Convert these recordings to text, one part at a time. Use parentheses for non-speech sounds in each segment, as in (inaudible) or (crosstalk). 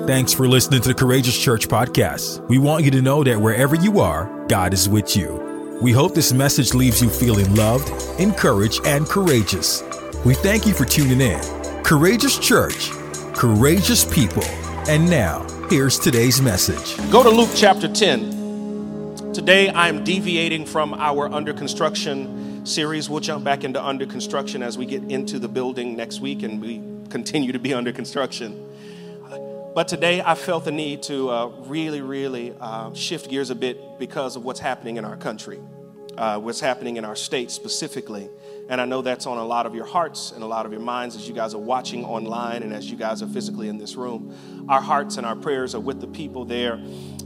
Thanks for listening to the Courageous Church podcast. We want you to know that wherever you are, God is with you. We hope this message leaves you feeling loved, encouraged, and courageous. We thank you for tuning in. Courageous Church, courageous people. And now, here's today's message. Go to Luke chapter 10. Today I am deviating from our under construction series. We'll jump back into under construction as we get into the building next week and we continue to be under construction. But today I felt the need to uh, really, really uh, shift gears a bit because of what's happening in our country, uh, what's happening in our state specifically. And I know that's on a lot of your hearts and a lot of your minds as you guys are watching online and as you guys are physically in this room. Our hearts and our prayers are with the people there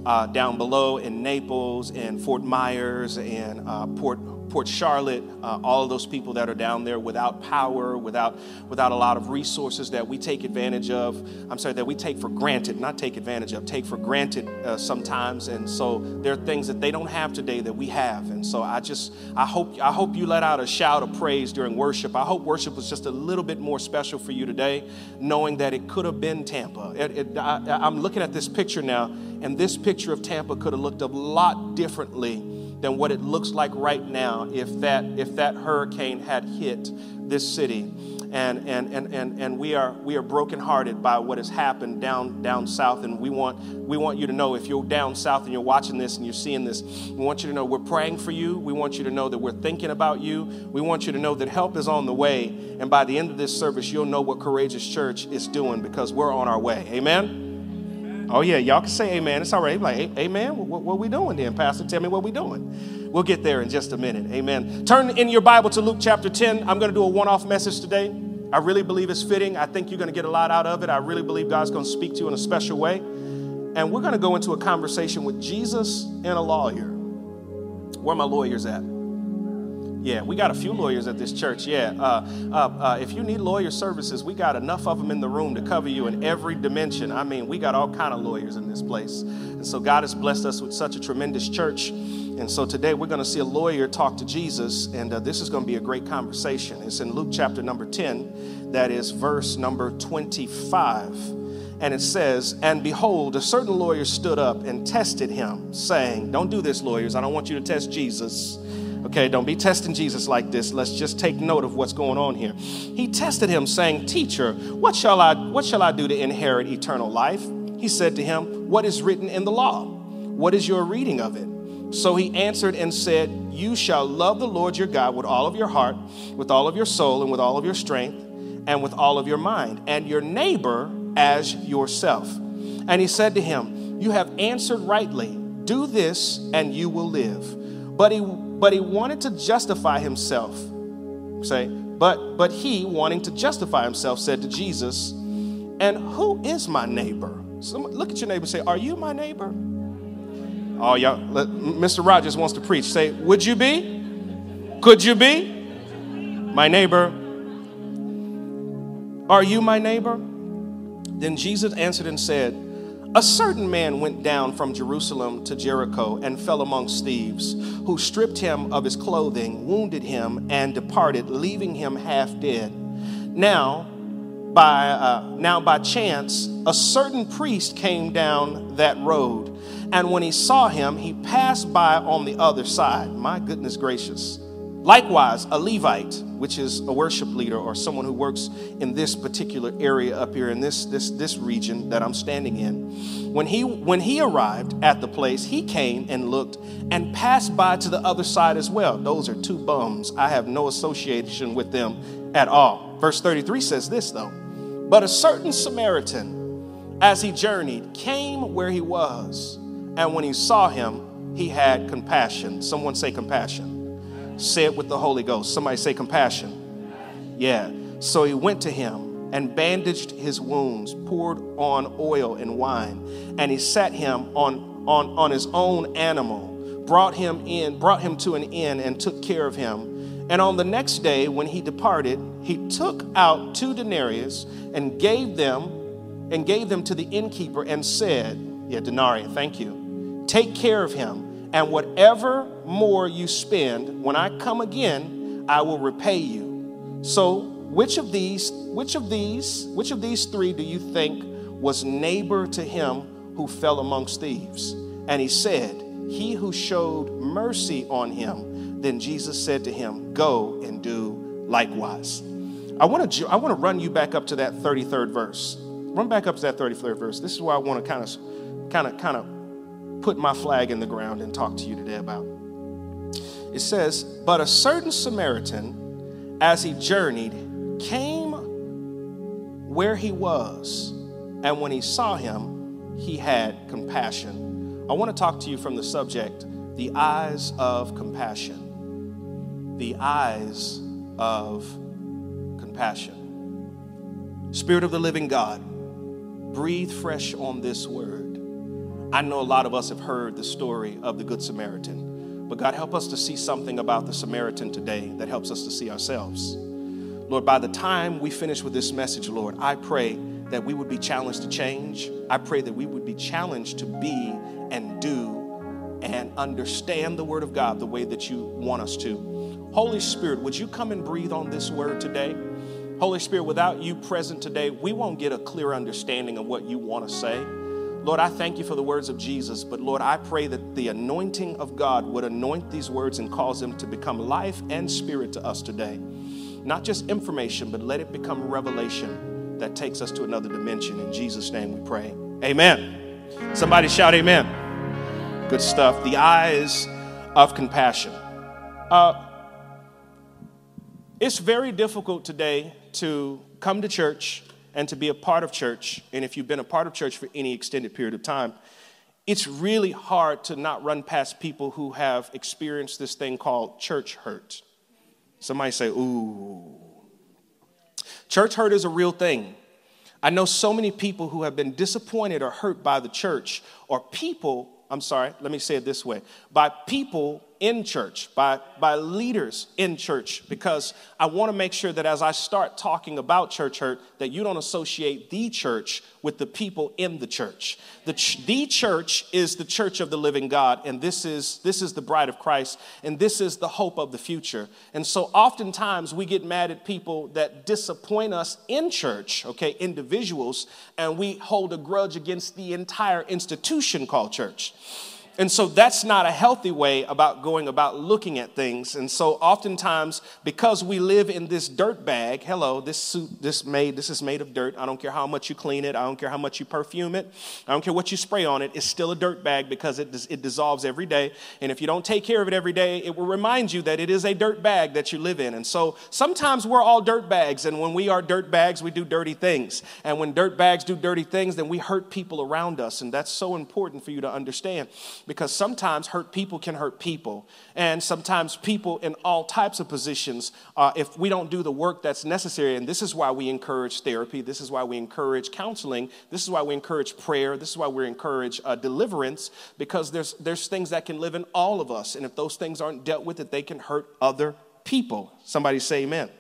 uh, down below in Naples and Fort Myers and uh, Port Port Charlotte, uh, all of those people that are down there without power, without, without a lot of resources that we take advantage of. I'm sorry, that we take for granted, not take advantage of, take for granted uh, sometimes. And so there are things that they don't have today that we have. And so I just, I hope, I hope you let out a shout of praise during worship. I hope worship was just a little bit more special for you today, knowing that it could have been Tampa. It, it, I, I'm looking at this picture now, and this picture of Tampa could have looked a lot differently than what it looks like right now if that if that hurricane had hit this city. And and and and, and we are we are brokenhearted by what has happened down down south. And we want we want you to know if you're down south and you're watching this and you're seeing this we want you to know we're praying for you. We want you to know that we're thinking about you. We want you to know that help is on the way. And by the end of this service you'll know what courageous church is doing because we're on our way. Amen Oh, yeah, y'all can say amen. It's all right. Like, amen. What, what, we doing then, Pastor? Tell me what we doing. We'll get there in just a minute. Amen. Turn in your Bible to Luke chapter 10. I'm going to do a one off message today. I really believe it's fitting. I think you're going to get a lot out of it. I really believe God's going to speak to you in a special way. And we're going to go into a conversation with Jesus and a lawyer. Where my lawyers at? Yeah, we got a few lawyers at this church. Yeah, uh, uh, uh, if you need lawyer services, we got enough of them in the room to cover you in every dimension. I mean, we got all kind of lawyers in this place, and so God has blessed us with such a tremendous church. And so today we're going to see a lawyer talk to Jesus, and uh, this is going to be a great conversation. It's in Luke chapter number ten, that is verse number twenty-five. And it says, And behold, a certain lawyer stood up and tested him, saying, Don't do this, lawyers. I don't want you to test Jesus. Okay, don't be testing Jesus like this. Let's just take note of what's going on here. He tested him, saying, Teacher, what shall I what shall I do to inherit eternal life? He said to him, What is written in the law? What is your reading of it? So he answered and said, You shall love the Lord your God with all of your heart, with all of your soul, and with all of your strength, and with all of your mind, and your neighbor as yourself. And he said to him, You have answered rightly. Do this, and you will live. But he but he wanted to justify himself. Say, but but he wanting to justify himself said to Jesus, "And who is my neighbor?" Some, look at your neighbor. Say, "Are you my neighbor?" Oh, y'all. Let, Mr. Rogers wants to preach. Say, "Would you be? Could you be my neighbor?" Are you my neighbor? Then Jesus answered and said, a certain man went down from Jerusalem to Jericho and fell amongst thieves, who stripped him of his clothing, wounded him, and departed, leaving him half dead. Now, by, uh, now by chance, a certain priest came down that road, and when he saw him, he passed by on the other side. My goodness gracious. Likewise, a Levite, which is a worship leader or someone who works in this particular area up here in this, this, this region that I'm standing in, when he, when he arrived at the place, he came and looked and passed by to the other side as well. Those are two bums. I have no association with them at all. Verse 33 says this, though. But a certain Samaritan, as he journeyed, came where he was, and when he saw him, he had compassion. Someone say compassion Say it with the Holy Ghost. Somebody say compassion. Yeah. So he went to him and bandaged his wounds, poured on oil and wine, and he sat him on, on, on his own animal, brought him in, brought him to an inn, and took care of him. And on the next day, when he departed, he took out two denarius and gave them and gave them to the innkeeper and said, Yeah, denarii, thank you. Take care of him and whatever more you spend, when I come again, I will repay you. So, which of these, which of these, which of these three do you think was neighbor to him who fell amongst thieves. And he said, He who showed mercy on him. Then Jesus said to him, Go and do likewise. I want to I want to run you back up to that 33rd verse. Run back up to that 33rd verse. This is why I want to kind of kind of kind of put my flag in the ground and talk to you today about. It says, "But a certain Samaritan as he journeyed came where he was, and when he saw him, he had compassion." I want to talk to you from the subject, the eyes of compassion. The eyes of compassion. Spirit of the living God, breathe fresh on this word. I know a lot of us have heard the story of the Good Samaritan, but God, help us to see something about the Samaritan today that helps us to see ourselves. Lord, by the time we finish with this message, Lord, I pray that we would be challenged to change. I pray that we would be challenged to be and do and understand the Word of God the way that you want us to. Holy Spirit, would you come and breathe on this word today? Holy Spirit, without you present today, we won't get a clear understanding of what you want to say. Lord, I thank you for the words of Jesus, but Lord, I pray that the anointing of God would anoint these words and cause them to become life and spirit to us today. Not just information, but let it become revelation that takes us to another dimension. In Jesus' name we pray. Amen. Somebody shout, Amen. Good stuff. The eyes of compassion. Uh, it's very difficult today to come to church and to be a part of church. And if you've been a part of church for any extended period of time, it's really hard to not run past people who have experienced this thing called church hurt. Somebody say, ooh. Church hurt is a real thing. I know so many people who have been disappointed or hurt by the church, or people, I'm sorry, let me say it this way, by people in church, by, by leaders in church, because I want to make sure that as I start talking about church hurt, that you don't associate the church with the people in the church. The, ch- the church is the church of the living God, and this is, this is the bride of Christ, and this is the hope of the future. And so oftentimes we get mad at people that disappoint us in church, okay, individuals, and we hold a grudge against the entire institution called church. And so that's not a healthy way about going about looking at things. And so oftentimes, because we live in this dirt bag, hello, this suit, this made, this is made of dirt. I don't care how much you clean it. I don't care how much you perfume it. I don't care what you spray on it. It's still a dirt bag because it, it dissolves every day. And if you don't take care of it every day, it will remind you that it is a dirt bag that you live in. And so sometimes we're all dirt bags. And when we are dirt bags, we do dirty things. And when dirt bags do dirty things, then we hurt people around us. And that's so important for you to understand because sometimes hurt people can hurt people. And sometimes people in all types of positions, uh, if we don't do the work that's necessary, and this is why we encourage therapy, this is why we encourage counseling, this is why we encourage prayer, this is why we encourage uh, deliverance, because there's, there's things that can live in all of us. And if those things aren't dealt with, that they can hurt other people. Somebody say amen.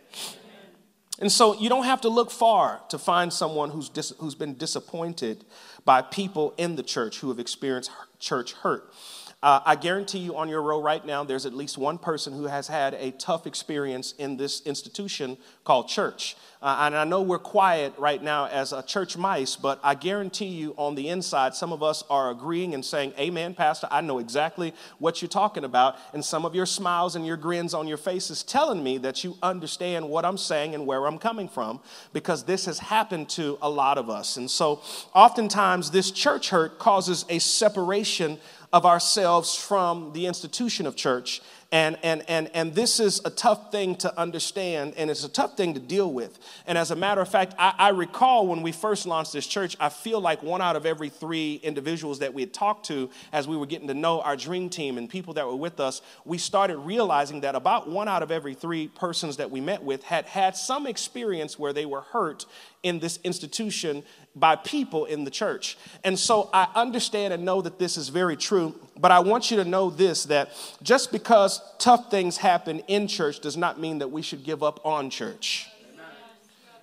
And so you don't have to look far to find someone who's, dis- who's been disappointed by people in the church who have experienced church hurt. Uh, I guarantee you on your row right now, there's at least one person who has had a tough experience in this institution called church. Uh, and I know we're quiet right now as a church mice, but I guarantee you on the inside, some of us are agreeing and saying, Amen, Pastor, I know exactly what you're talking about. And some of your smiles and your grins on your faces telling me that you understand what I'm saying and where I'm coming from, because this has happened to a lot of us. And so oftentimes, this church hurt causes a separation of ourselves from the institution of church. And, and, and, and this is a tough thing to understand, and it's a tough thing to deal with. And as a matter of fact, I, I, recall when we first launched this church, I feel like one out of every three individuals that we had talked to as we were getting to know our dream team and people that were with us, we started realizing that about one out of every three persons that we met with had had some experience where they were hurt in this institution by people in the church. And so I understand and know that this is very true, but I want you to know this that just because tough things happen in church does not mean that we should give up on church.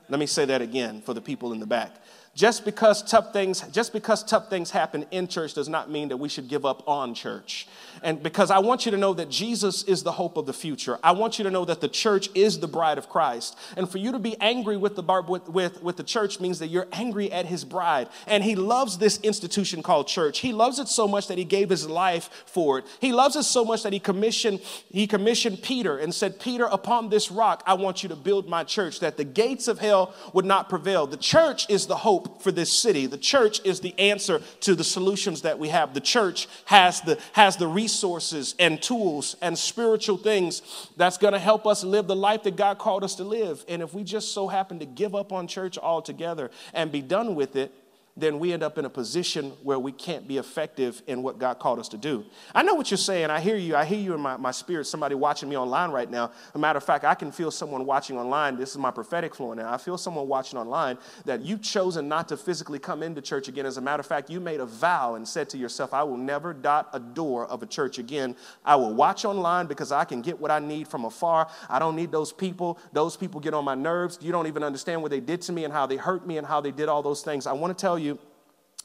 Let me say that again for the people in the back. Just because tough things just because tough things happen in church does not mean that we should give up on church. And because i want you to know that jesus is the hope of the future. I want you to know that the church is the bride of christ. And for you to be angry with the with, with, with the church means that you're angry at his bride. And he loves this institution called church. He loves it so much that he gave his life for it. He loves it so much that he commissioned he commissioned peter and said peter upon this rock i want you to build my church that the gates of hell would not prevail. The church is the hope hope for this city. The church is the answer to the solutions that we have. The church has the, has the resources and tools and spiritual things that's going to help us live the life that God called us to live. And if we just so happen to give up on church altogether and be done with it, then we end up in a position where we can't be effective in what God called us to do. I know what you're saying. I hear you. I hear you in my, my spirit. Somebody watching me online right now. a matter of fact, I can feel someone watching online. This is my prophetic flow now. I feel someone watching online that you've chosen not to physically come into church again. As a matter of fact, you made a vow and said to yourself, I will never dot a door of a church again. I will watch online because I can get what I need from afar. I don't need those people. Those people get on my nerves. You don't even understand what they did to me and how they hurt me and how they did all those things. I want to tell you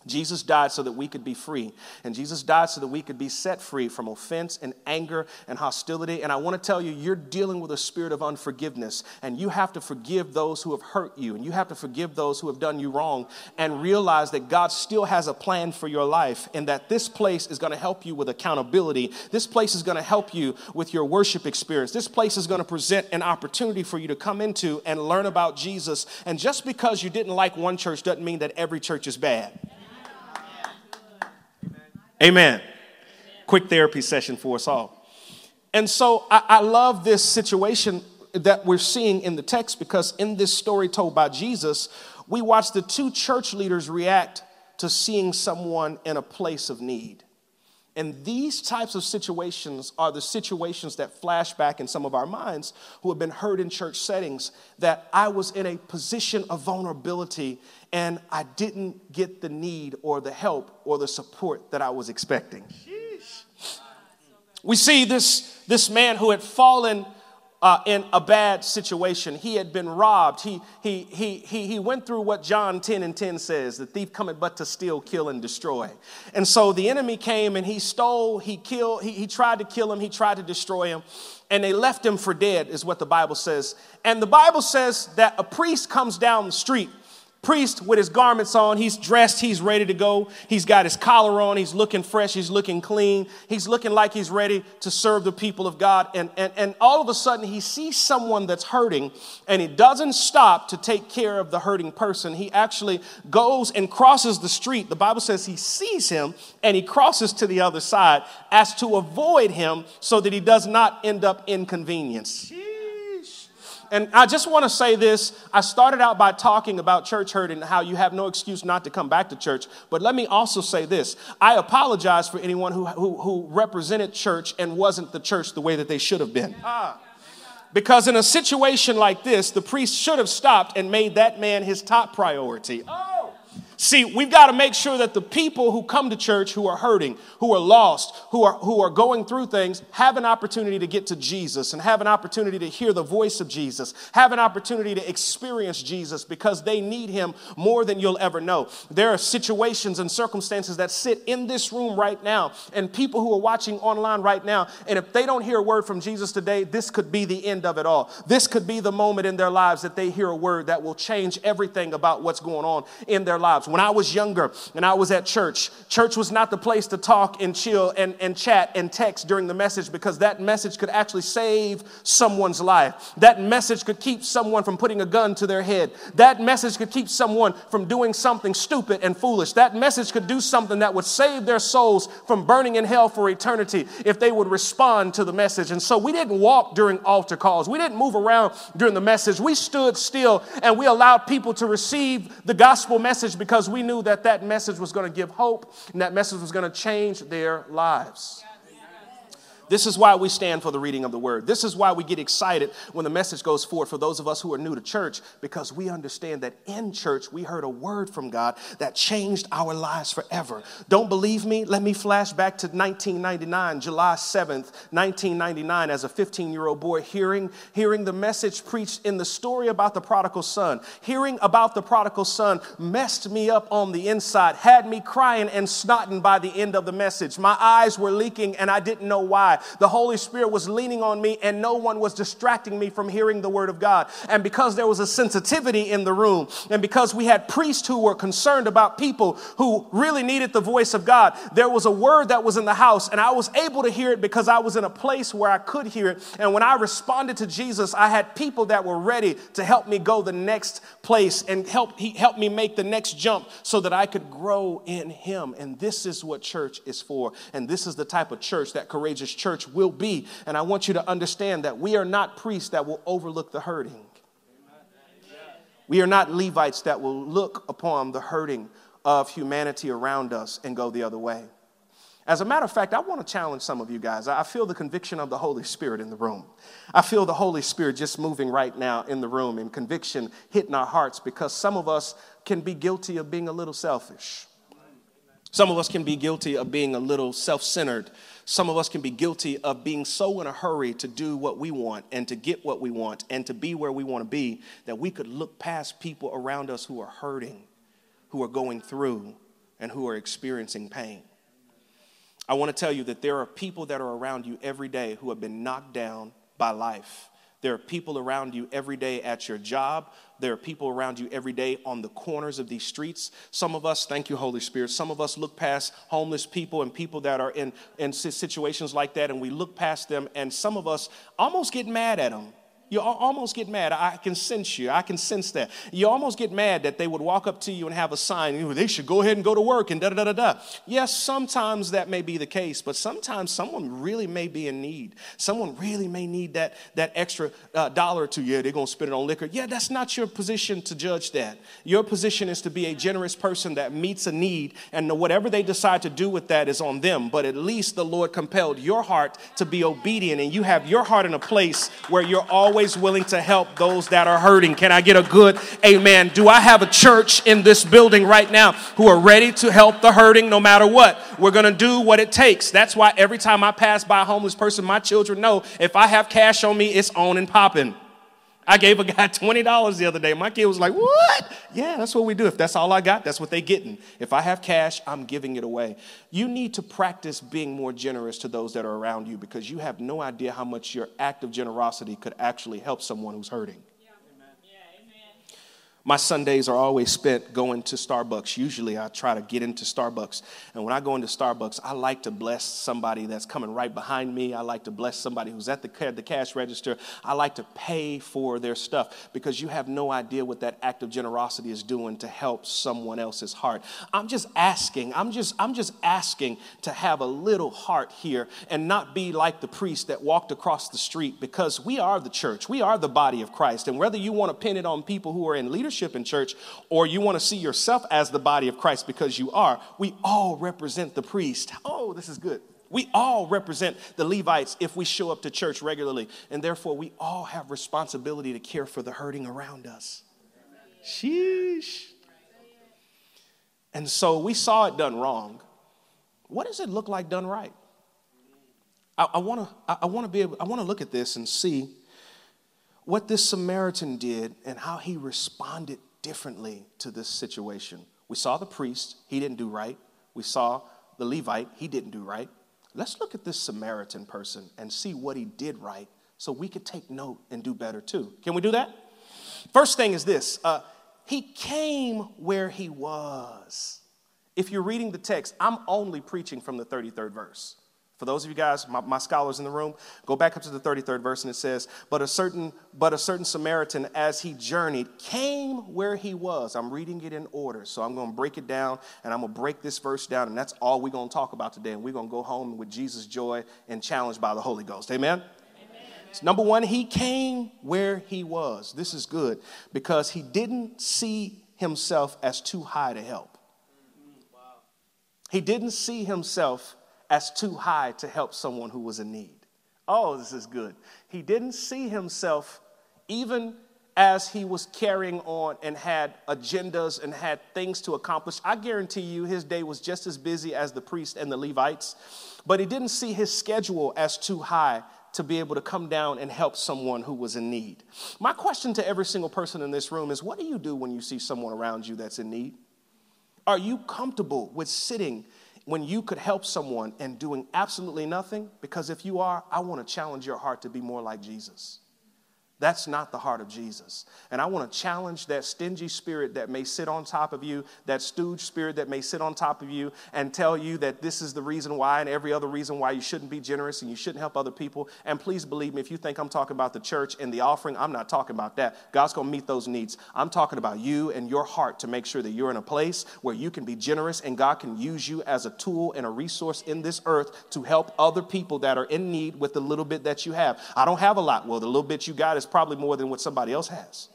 Jesus died so that we could be free. And Jesus died so that we could be set free from offense and anger and hostility. And I want to tell you, you're dealing with a spirit of unforgiveness. And you have to forgive those who have hurt you. And you have to forgive those who have done you wrong. And realize that God still has a plan for your life. And that this place is going to help you with accountability. This place is going to help you with your worship experience. This place is going to present an opportunity for you to come into and learn about Jesus. And just because you didn't like one church doesn't mean that every church is bad. Amen. Quick therapy session for us all. And so I, I, love this situation that we're seeing in the text because in this story told by Jesus, we watch the two church leaders react to seeing someone in a place of need. And these types of situations are the situations that flash back in some of our minds who have been hurt in church settings that I was in a position of vulnerability and I didn't get the need or the help or the support that I was expecting. We see this, this man who had fallen uh, in a bad situation. He had been robbed. He, he, he, he, he went through what John 10 and 10 says the thief cometh but to steal, kill, and destroy. And so the enemy came and he stole, he killed, he, he tried to kill him, he tried to destroy him, and they left him for dead, is what the Bible says. And the Bible says that a priest comes down the street priest with his garments on. He's dressed, he's ready to go. He's got his collar on, he's looking fresh, he's looking clean, he's looking like he's ready to serve the people of God. And, and, and all of a sudden, he sees someone that's hurting and he doesn't stop to take care of the hurting person. He actually goes and crosses the street. The Bible says he sees him and he crosses to the other side as to avoid him so that he does not end up inconvenienced. And I just want to say this. I started out by talking about church hurt and how you have no excuse not to come back to church. But let me also say this. I apologize for anyone who, who, who represented church and wasn't the church the way that they should have been. Ah. Because in a situation like this, the priest should have stopped and made that man his top priority. Oh. See, we've got to make sure that the people who come to church who are hurting, who are lost, who are, who are going through things, have an opportunity to get to Jesus and have an opportunity to hear the voice of Jesus, have an opportunity to experience Jesus because they need him more than you'll ever know. There are situations and circumstances that sit in this room right now and people who are watching online right now. And if they don't hear a word from Jesus today, this could be the end of it all. This could be the moment in their lives that they hear a word that will change everything about what's going on in their lives. When I was younger and I was at church, church was not the place to talk and chill and, and chat and text during the message because that message could actually save someone's life. That message could keep someone from putting a gun to their head. That message could keep someone from doing something stupid and foolish. That message could do something that would save their souls from burning in hell for eternity if they would respond to the message. And so we didn't walk during altar calls. We didn't move around during the message. We stood still and we allowed people to receive the gospel message because because we knew that that message was going to give hope and that message was going to change their lives. This is why we stand for the reading of the word. This is why we get excited when the message goes forward for those of us who are new to church, because we understand that in church we heard a word from God that changed our lives forever. Don't believe me? Let me flash back to 1999, July 7th, 1999, as a 15 year old boy, hearing, hearing the message preached in the story about the prodigal son. Hearing about the prodigal son messed me up on the inside, had me crying and snotting by the end of the message. My eyes were leaking and I didn't know why. The Holy Spirit was leaning on me, and no one was distracting me from hearing the Word of God. And because there was a sensitivity in the room, and because we had priests who were concerned about people who really needed the voice of God, there was a word that was in the house, and I was able to hear it because I was in a place where I could hear it. And when I responded to Jesus, I had people that were ready to help me go the next place and help he helped me make the next jump so that I could grow in him. And this is what church is for. And this is the type of church that courageous church church will be. And I want you to understand that we are not priests that will overlook the hurting. We are not Levites that will look upon the hurting of humanity around us and go the other way. As a matter of fact, I want to challenge some of you guys. I feel the conviction of the Holy Spirit in the room. I feel the Holy Spirit just moving right now in the room and conviction hitting our hearts because some of us can be guilty of being a little selfish. Some of us can be guilty of being a little self centered. Some of us can be guilty of being so in a hurry to do what we want and to get what we want and to be where we want to be that we could look past people around us who are hurting, who are going through, and who are experiencing pain. I want to tell you that there are people that are around you every day who have been knocked down by life there are people around you every day at your job. There are people around you every day on the corners of these streets. Some of us, thank you, Holy Spirit, some of us look past homeless people and people that are in, in situations like that, and we look past them, and some of us almost get mad at them you almost get mad. I can sense you. I can sense that. You almost get mad that they would walk up to you and have a sign. They should go ahead and go to work and da da da da. Yes, sometimes that may be the case, but sometimes someone really may be in need. Someone really may need that, that extra uh, dollar to you. Yeah, they're going to spend it on liquor. Yeah, that's not your position to judge that. Your position is to be a generous person that meets a need, and whatever they decide to do with that is on them. But at least the Lord compelled your heart to be obedient, and you have your heart in a place where you're always always willing to help those that are hurting. Can I get a good amen? Do I have a church in this building right now who are ready to help the hurting no matter what? We're going to do what it takes. That's why every time I pass by a homeless person, my children know if I have cash on me, it's on and popping. I gave a guy (laughs) $20 the other day. My kid was like, What? Yeah, that's what we do. If that's all I got, that's what they getting. If I have cash, I'm giving it away. You need to practice being more generous to those that are around you because you have no idea how much your act of generosity could actually help someone who's hurting. My Sundays are always spent going to Starbucks. Usually I try to get into Starbucks. And when I go into Starbucks, I like to bless somebody that's coming right behind me. I like to bless somebody who's at the, the cash register. I like to pay for their stuff because you have no idea what that act of generosity is doing to help someone else's heart. I'm just asking, I'm just, I'm just asking to have a little heart here and not be like the priest that walked across the street because we are the church. We are the body of Christ. And whether you want to pin it on people who are in leadership, leadership in church, or you want to see yourself as the body of Christ because you are, we all represent the priest. Oh, this is good. We all represent the Levites if we show up to church regularly, and therefore we all have responsibility to care for the hurting around us. Sheesh. And so we saw it done wrong. What does it look like done right? I, I want to I, I want to be able I want to look at this and see what this Samaritan did and how he responded differently to this situation. We saw the priest, he didn't do right. We saw the Levite, he didn't do right. Let's look at this Samaritan person and see what he did right so we could take note and do better too. Can we do that? First thing is this uh, he came where he was. If you're reading the text, I'm only preaching from the 33rd verse. For those of you guys, my, my, scholars in the room, go back up to the 33rd verse and it says, But a certain, but a certain Samaritan, as he journeyed, came where he was. I'm reading it in order. So I'm gonna break it down and I'm gonna break this verse down, and that's all we're gonna talk about today. And we're gonna go home with Jesus' joy and challenged by the Holy Ghost. Amen. So number one, he came where he was. This is good because he didn't see himself as too high to help. Mm, he didn't see himself as too high to help someone who was in need. Oh, this is good. He didn't see himself even as he was carrying on and had agendas and had things to accomplish. I guarantee you his day was just as busy as the priest and the Levites, but he didn't see his schedule as too high to be able to come down and help someone who was in need. My question to every single person in this room is what do you do when you see someone around you that's in need? Are you comfortable with sitting when you could help someone and doing absolutely nothing? Because if you are, I want to challenge your heart to be more like Jesus. That's not the heart of Jesus. And I want to challenge that stingy spirit that may sit on top of you, that stooge spirit that may sit on top of you and tell you that this is the reason why and every other reason why you shouldn't be generous and you shouldn't help other people. And please believe me, if you think I'm talking about the church and the offering, I'm not talking about that. God's going to meet those needs. I'm talking about you and your heart to make sure that you're in a place where you can be generous and God can use you as a tool and a resource in this earth to help other people that are in need with the little bit that you have. I don't have a lot. Well, the little bit you got is probably more than what somebody else has.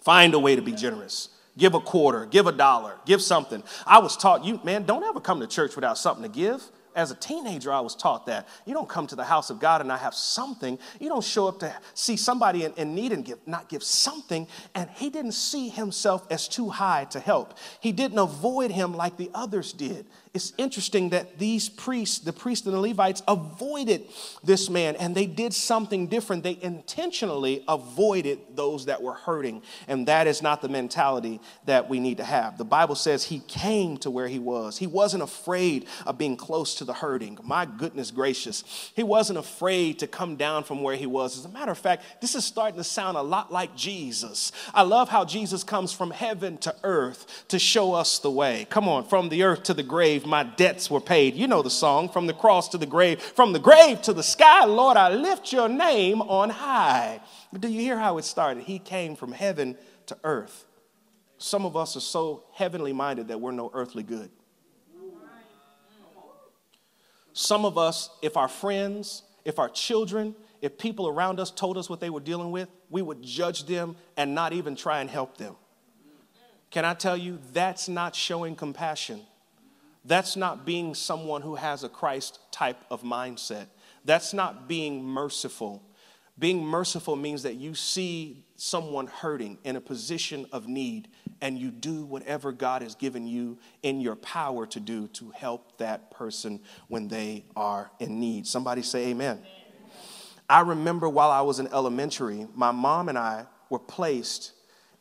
Find a way to be generous. Give a quarter, give a dollar, give something. I was taught, you man, don't ever come to church without something to give. As a teenager, I was taught that. You don't come to the house of God and not have something. You don't show up to see somebody in, in, need and give, not give something. And he didn't see himself as too high to help. He didn't avoid him like the others did it's interesting that these priests, the priests and the Levites, avoided this man and they did something different. They intentionally avoided those that were hurting. And that is not the mentality that we need to have. The Bible says he came to where he was. He wasn't afraid of being close to the hurting. My goodness gracious. He wasn't afraid to come down from where he was. As a matter of fact, this is starting to sound a lot like Jesus. I love how Jesus comes from heaven to earth to show us the way. Come on, from the earth to the grave grave, my debts were paid. You know the song, from the cross to the grave, from the grave to the sky, Lord, I lift your name on high. But do you hear how it started? He came from heaven to earth. Some of us are so heavenly minded that we're no earthly good. Some of us, if our friends, if our children, if people around us told us what they were dealing with, we would judge them and not even try and help them. Can I tell you, that's not showing compassion. That's not being someone who has a Christ type of mindset. That's not being merciful. Being merciful means that you see someone hurting in a position of need and you do whatever God has given you in your power to do to help that person when they are in need. Somebody say amen. amen. I remember while I was in elementary, my mom and I were placed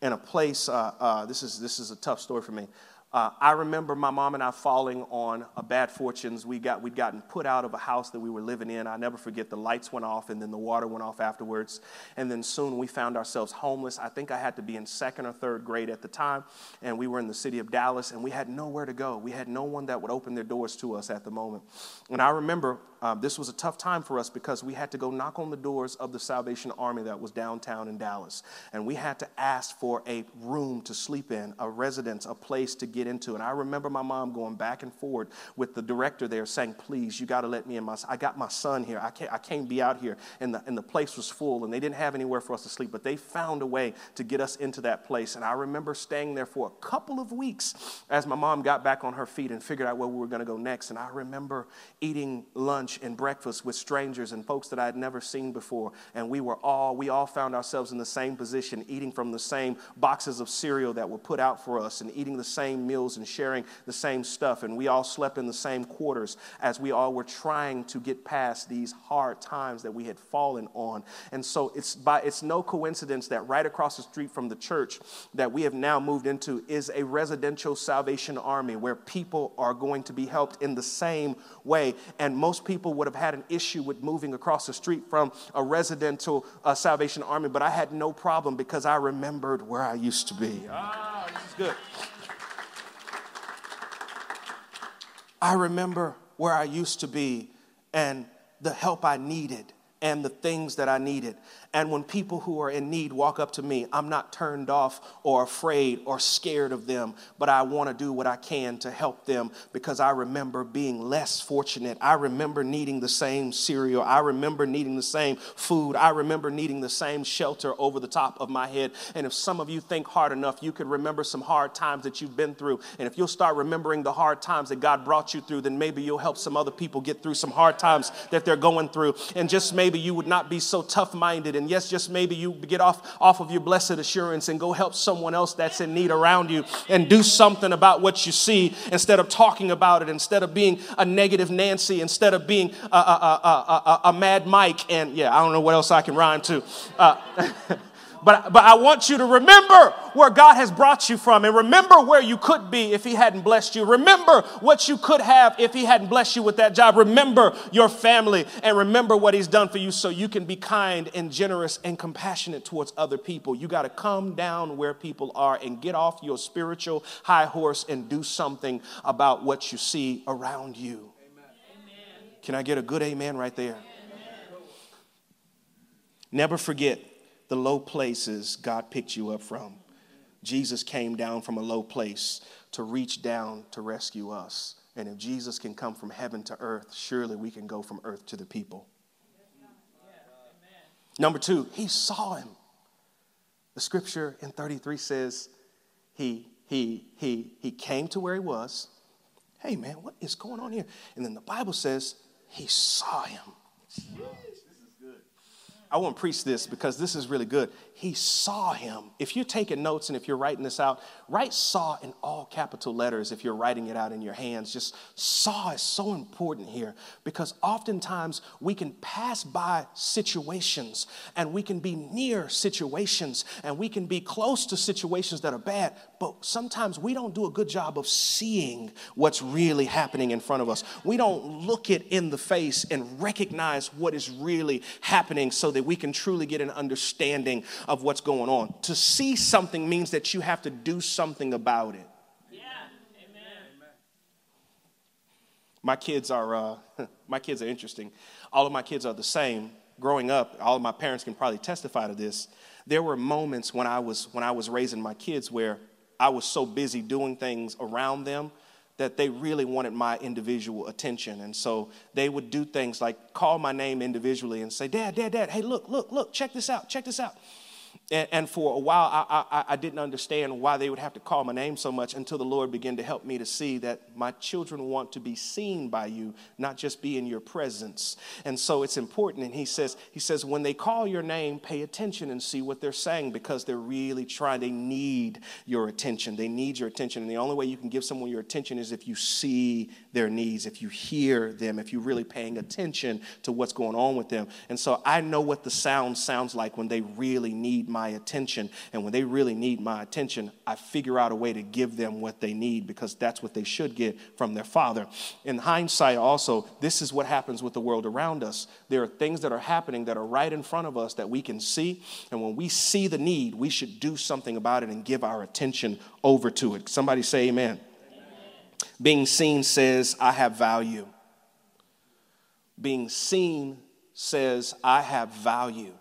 in a place, uh, uh, this, is, this is a tough story for me. Uh, I remember my mom and I falling on a bad fortunes. We got, we'd gotten put out of a house that we were living in. I never forget the lights went off and then the water went off afterwards. And then soon we found ourselves homeless. I think I had to be in second or third grade at the time. And we were in the city of Dallas and we had nowhere to go. We had no one that would open their doors to us at the moment. And I remember um, this was a tough time for us because we had to go knock on the doors of the Salvation Army that was downtown in Dallas. And we had to ask for a room to sleep in, a residence, a place to get into. And I remember my mom going back and forward with the director there saying, Please, you got to let me in. My, I got my son here. I can't, I can't be out here. And the, and the place was full and they didn't have anywhere for us to sleep, but they found a way to get us into that place. And I remember staying there for a couple of weeks as my mom got back on her feet and figured out where we were going to go next. And I remember eating lunch lunch and breakfast with strangers and folks that I had never seen before. And we were all, we all found ourselves in the same position, eating from the same boxes of cereal that were put out for us and eating the same meals and sharing the same stuff. And we all slept in the same quarters as we all were trying to get past these hard times that we had fallen on. And so it's by it's no coincidence that right across the street from the church that we have now moved into is a residential salvation army where people are going to be helped in the same way. And most people people would have had an issue with moving across the street from a residential uh, Salvation Army, but I had no problem because I remembered where I used to be. Ah, this is good. I remember where I used to be and the help I needed and the things that I needed. And when people who are in need walk up to me, I'm not turned off or afraid or scared of them, but I want to do what I can to help them because I remember being less fortunate. I remember needing the same cereal. I remember needing the same food. I remember needing the same shelter over the top of my head. And if some of you think hard enough, you can remember some hard times that you've been through. And if you'll start remembering the hard times that God brought you through, then maybe you'll help some other people get through some hard times that they're going through. And just maybe you would not be so tough minded and yes, just maybe you get off, off of your blessed assurance and go help someone else that's in need around you and do something about what you see instead of talking about it, instead of being a negative Nancy, instead of being a, a, a, a, a mad Mike. And yeah, I don't know what else I can rhyme to. Uh, (laughs) But, but I want you to remember where God has brought you from and remember where you could be if He hadn't blessed you. Remember what you could have if He hadn't blessed you with that job. Remember your family and remember what He's done for you so you can be kind and generous and compassionate towards other people. You got to come down where people are and get off your spiritual high horse and do something about what you see around you. Amen. Can I get a good amen right there? Amen. Never forget the low places God picked you up from. Jesus came down from a low place to reach down to rescue us. And if Jesus can come from heaven to earth, surely we can go from earth to the people. Number two, he saw him. The scripture in 33 says he, he, he, he came to where he was. Hey, man, what is going on here? And then the Bible says he saw him. I won't preach this because this is really good. He saw him. If you're taking notes and if you're writing this out, write saw in all capital letters if you're writing it out in your hands. Just saw is so important here because oftentimes we can pass by situations and we can be near situations and we can be close to situations that are bad, but sometimes we don't do a good job of seeing what's really happening in front of us. We don't look it in the face and recognize what is really happening so that we can truly get an understanding of what's going on. To see something means that you have to do something about it. Yeah. Amen. My kids are uh, (laughs) my kids are interesting. All of my kids are the same. Growing up, all of my parents can probably testify to this. There were moments when I was when I was raising my kids where I was so busy doing things around them that they really wanted my individual attention. And so they would do things like call my name individually and say, Dad, Dad, Dad, hey, look, look, look, check this out, check this out. And, and for a while, I, I, I, didn't understand why they would have to call my name so much until the Lord began to help me to see that my children want to be seen by you, not just be in your presence. And so it's important. And he says, he says, when they call your name, pay attention and see what they're saying because they're really trying. They need your attention. They need your attention. And the only way you can give someone your attention is if you see their needs, if you hear them, if you're really paying attention to what's going on with them. And so I know what the sound sounds like when they really need my my attention. And when they really need my attention, I figure out a way to give them what they need because that's what they should get from their father. In hindsight, also, this is what happens with the world around us. There are things that are happening that are right in front of us that we can see. And when we see the need, we should do something about it and give our attention over to it. Somebody say, Amen. Being seen says, I have value. Being seen says, I have value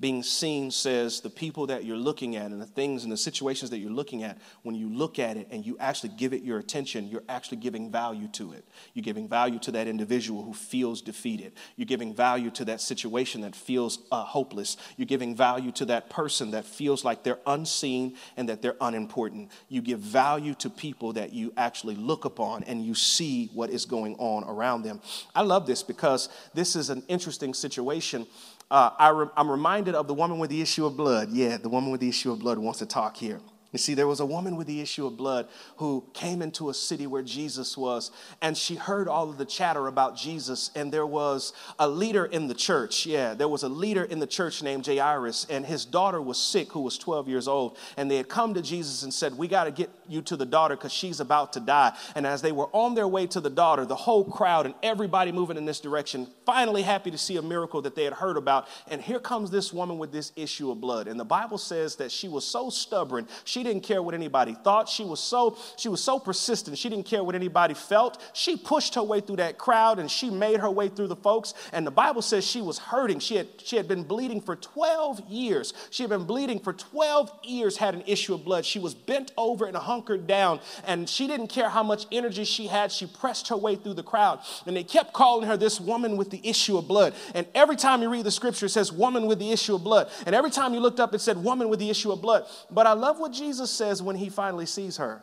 being seen says the people that you're looking at and the things and the situations that you're looking at, when you look at it and you actually give it your attention, you're actually giving value to it. You're giving value to that individual who feels defeated. You're giving value to that situation that feels uh, hopeless. You're giving value to that person that feels like they're unseen and that they're unimportant. You give value to people that you actually look upon and you see what is going on around them. I love this because this is an interesting situation uh, I I'm reminded of the woman with the issue of blood. Yeah, the woman with the issue of blood wants to talk here. You see, there was a woman with the issue of blood who came into a city where Jesus was, and she heard all of the chatter about Jesus. And there was a leader in the church. Yeah, there was a leader in the church named Jairus, and his daughter was sick, who was 12 years old. And they had come to Jesus and said, We got to get you to the daughter because she's about to die. And as they were on their way to the daughter, the whole crowd and everybody moving in this direction, finally happy to see a miracle that they had heard about. And here comes this woman with this issue of blood. And the Bible says that she was so stubborn. She She didn't care what anybody thought. She was so she was so persistent. She didn't care what anybody felt. She pushed her way through that crowd and she made her way through the folks. And the Bible says she was hurting. She had she had been bleeding for 12 years. She had been bleeding for 12 years, had an issue of blood. She was bent over and hunkered down, and she didn't care how much energy she had. She pressed her way through the crowd, and they kept calling her this woman with the issue of blood. And every time you read the scripture, it says woman with the issue of blood. And every time you looked up, it said woman with the issue of blood. But I love what Jesus says when he finally sees her.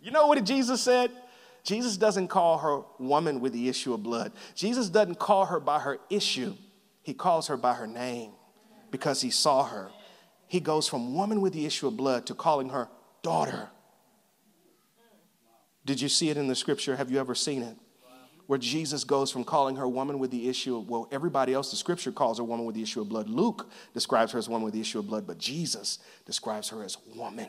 You know what Jesus said? Jesus doesn't call her woman with the issue of blood. Jesus doesn't call her by her issue. He calls her by her name because he saw her. He goes from woman with the issue of blood to calling her daughter. Did you see it in the scripture? Have you ever seen it? Where Jesus goes from calling her woman with the issue of, well, everybody else, the scripture calls her woman with the issue of blood. Luke describes her as woman with the issue of blood, but Jesus describes her as woman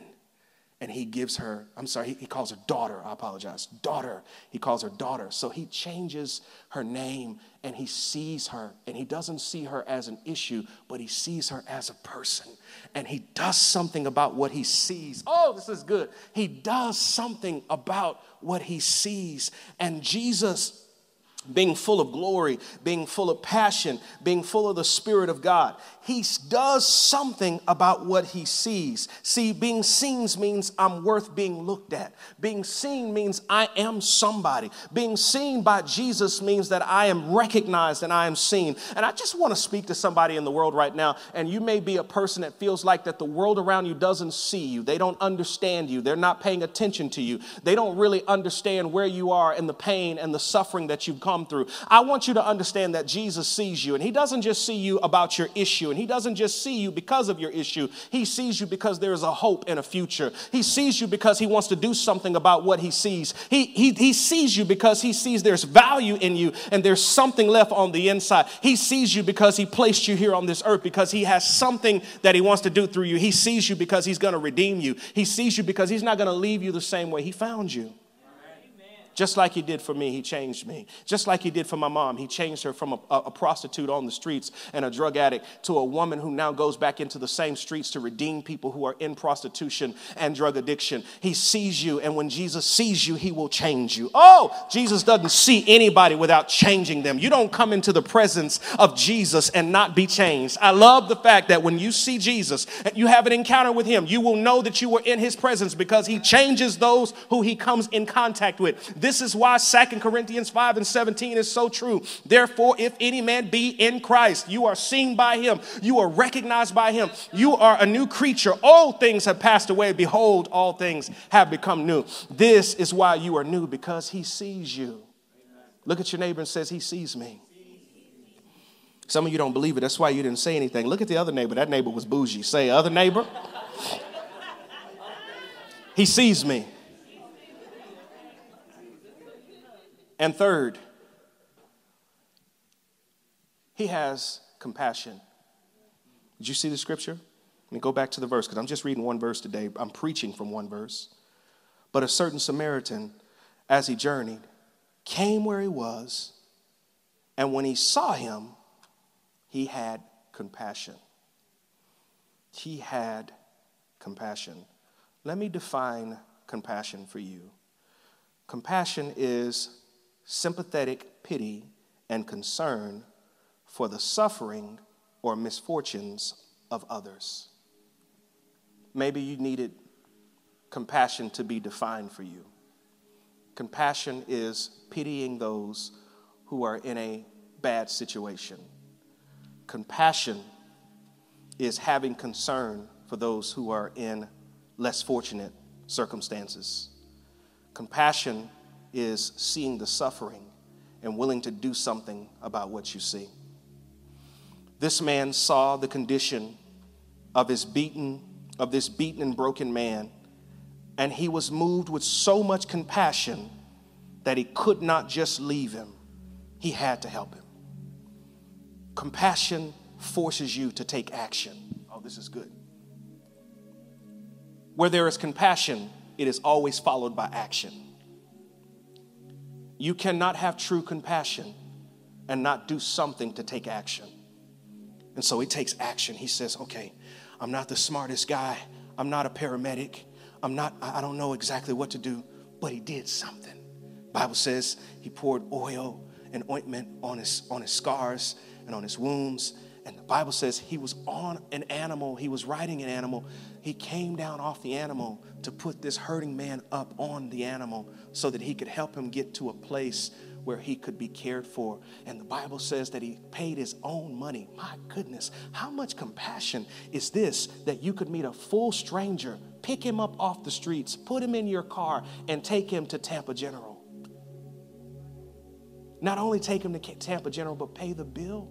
and he gives her, I'm sorry, he, he, calls her daughter. I apologize. Daughter. He calls her daughter. So he changes her name and he sees her. And he doesn't see her as an issue, but he sees her as a person. And he does something about what he sees. Oh, this is good. He does something about what he sees. And Jesus being full of glory, being full of passion, being full of the Spirit of God. He does something about what he sees. See, being seen means I'm worth being looked at. Being seen means I am somebody. Being seen by Jesus means that I am recognized and I am seen. And I just want to speak to somebody in the world right now, and you may be a person that feels like that the world around you doesn't see you. They don't understand you. They're not paying attention to you. They don't really understand where you are and the pain and the suffering that you've come through. I want you to understand that Jesus sees you, and He doesn't just see you about your issue, and He doesn't just see you because of your issue. He sees you because there is a hope and a future. He sees you because He wants to do something about what He sees. He, he, he sees you because He sees there's value in you and there's something left on the inside. He sees you because He placed you here on this earth because He has something that He wants to do through you. He sees you because He's going to redeem you. He sees you because He's not going to leave you the same way He found you. Just like he did for me, he changed me. Just like he did for my mom, he changed her from a, a, prostitute on the streets and a drug addict to a woman who now goes back into the same streets to redeem people who are in prostitution and drug addiction. He sees you, and when Jesus sees you, he will change you. Oh, Jesus doesn't see anybody without changing them. You don't come into the presence of Jesus and not be changed. I love the fact that when you see Jesus and you have an encounter with him, you will know that you were in his presence because he changes those who he comes in contact with. This this is why Second Corinthians 5 and 17 is so true. Therefore, if any man be in Christ, you are seen by him, you are recognized by him, you are a new creature. All things have passed away. Behold, all things have become new. This is why you are new, because he sees you. Look at your neighbor and says, He sees me. Some of you don't believe it. That's why you didn't say anything. Look at the other neighbor. That neighbor was bougie. Say, other neighbor. (laughs) he sees me. And third, he has compassion. Did you see the scripture? Let me go back to the verse because I'm just reading one verse today. I'm preaching from one verse. But a certain Samaritan, as he journeyed, came where he was, and when he saw him, he had compassion. He had compassion. Let me define compassion for you. Compassion is sympathetic pity and concern for the suffering or misfortunes of others. Maybe you needed compassion to be defined for you. Compassion is pitying those who are in a bad situation. Compassion is having concern for those who are in less fortunate circumstances. Compassion is seeing the suffering and willing to do something about what you see. This man saw the condition of his beaten of this beaten and broken man and he was moved with so much compassion that he could not just leave him. He had to help him. Compassion forces you to take action. Oh, this is good. Where there is compassion, it is always followed by action. You cannot have true compassion and not do something to take action. And so he takes action. He says, Okay, I'm not the smartest guy. I'm not a paramedic. I'm not, I don't know exactly what to do, but he did something. Bible says he poured oil and ointment on his, on his scars and on his wounds. And the Bible says he was on an animal, he was riding an animal. He came down off the animal to put this hurting man up on the animal so that he could help him get to a place where he could be cared for. And the Bible says that he paid his own money. My goodness, how much compassion is this that you could meet a full stranger, pick him up off the streets, put him in your car, and take him to Tampa General? Not only take him to Tampa General, but pay the bill.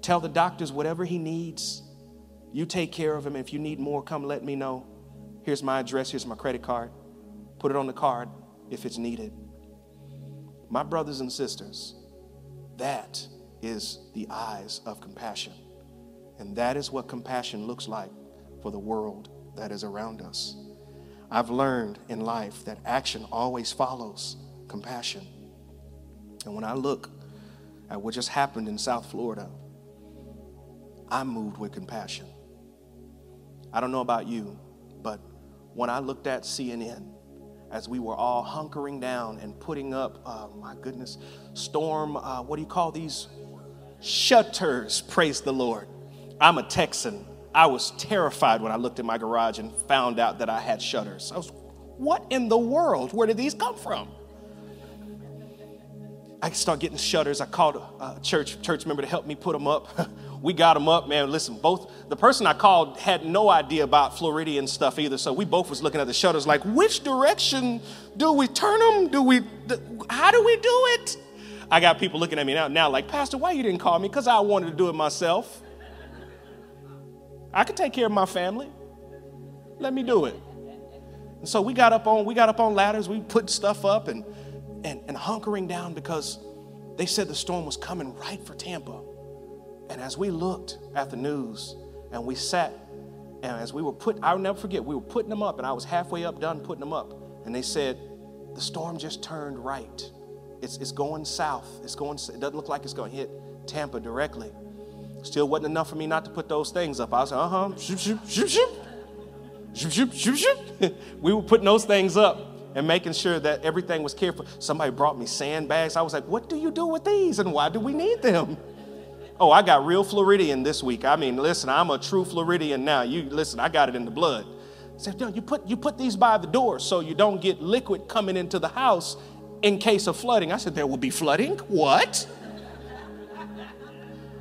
Tell the doctors whatever he needs, you take care of him. If you need more, come let me know. Here's my address, here's my credit card. Put it on the card if it's needed. My brothers and sisters, that is the eyes of compassion. And that is what compassion looks like for the world that is around us. I've learned in life that action always follows compassion. And when I look at what just happened in South Florida, I'm moved with compassion. I don't know about you, but when I looked at CNN, as we were all hunkering down and putting up, uh, my goodness, storm, uh, what do you call these? Shutters, praise the Lord. I'm a Texan. I was terrified when I looked in my garage and found out that I had shutters. I was, what in the world? Where did these come from? I start getting shutters. I called a church church member to help me put them up. (laughs) we got them up, man. Listen, both the person I called had no idea about Floridian stuff either, so we both was looking at the shutters like, which direction do we turn them? Do we? How do we do it? I got people looking at me now, now like, Pastor, why you didn't call me? Because I wanted to do it myself. I could take care of my family. Let me do it. And so we got up on we got up on ladders. We put stuff up and and, and hunkering down because they said the storm was coming right for Tampa. And as we looked at the news and we sat, and as we were put, I'll never forget, we were putting them up, and I was halfway up done putting them up. And they said, the storm just turned right. It's, it's going south. It's going, it doesn't look like it's going to hit Tampa directly. Still wasn't enough for me not to put those things up. I was like, uh huh, shoop, shoop, shoop, shoop. Shoop, shoop, shoop, shoop. (laughs) we were putting those things up and making sure that everything was careful. Somebody brought me sandbags. I was like, what do you do with these and why do we need them? Oh, I got real Floridian this week. I mean, listen, I'm a true Floridian now. You listen, I got it in the blood. I said, no, you put you put these by the door so you don't get liquid coming into the house in case of flooding. I said, there will be flooding? What?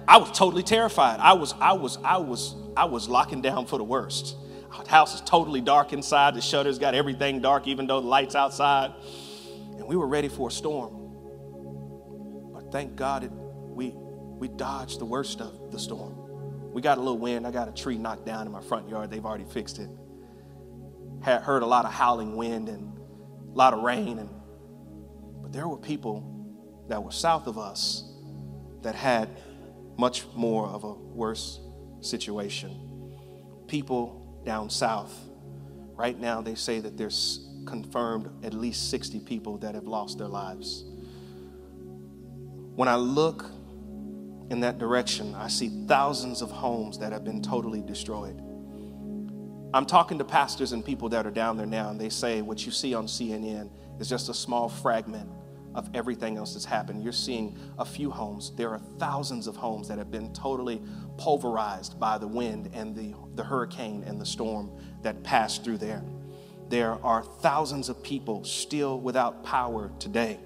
I was totally terrified. I was, I was, I was, I was locking down for the worst. Our house is totally dark inside. The shutters got everything dark, even though the lights outside. And we were ready for a storm. But thank God it, we, we dodged the worst of the storm. We got a little wind. I got a tree knocked down in my front yard. They've already fixed it. Had heard a lot of howling wind and a lot of rain. And, but there were people that were south of us that had much more of a worse situation. People down south. Right now, they say that there's confirmed at least 60 people that have lost their lives. When I look in that direction, I see thousands of homes that have been totally destroyed. I'm talking to pastors and people that are down there now, and they say what you see on CNN is just a small fragment of everything else that's happened. You're seeing a few homes. There are thousands of homes that have been totally pulverized by the wind and the, the hurricane and the storm that passed through there. There are thousands of people still without power today.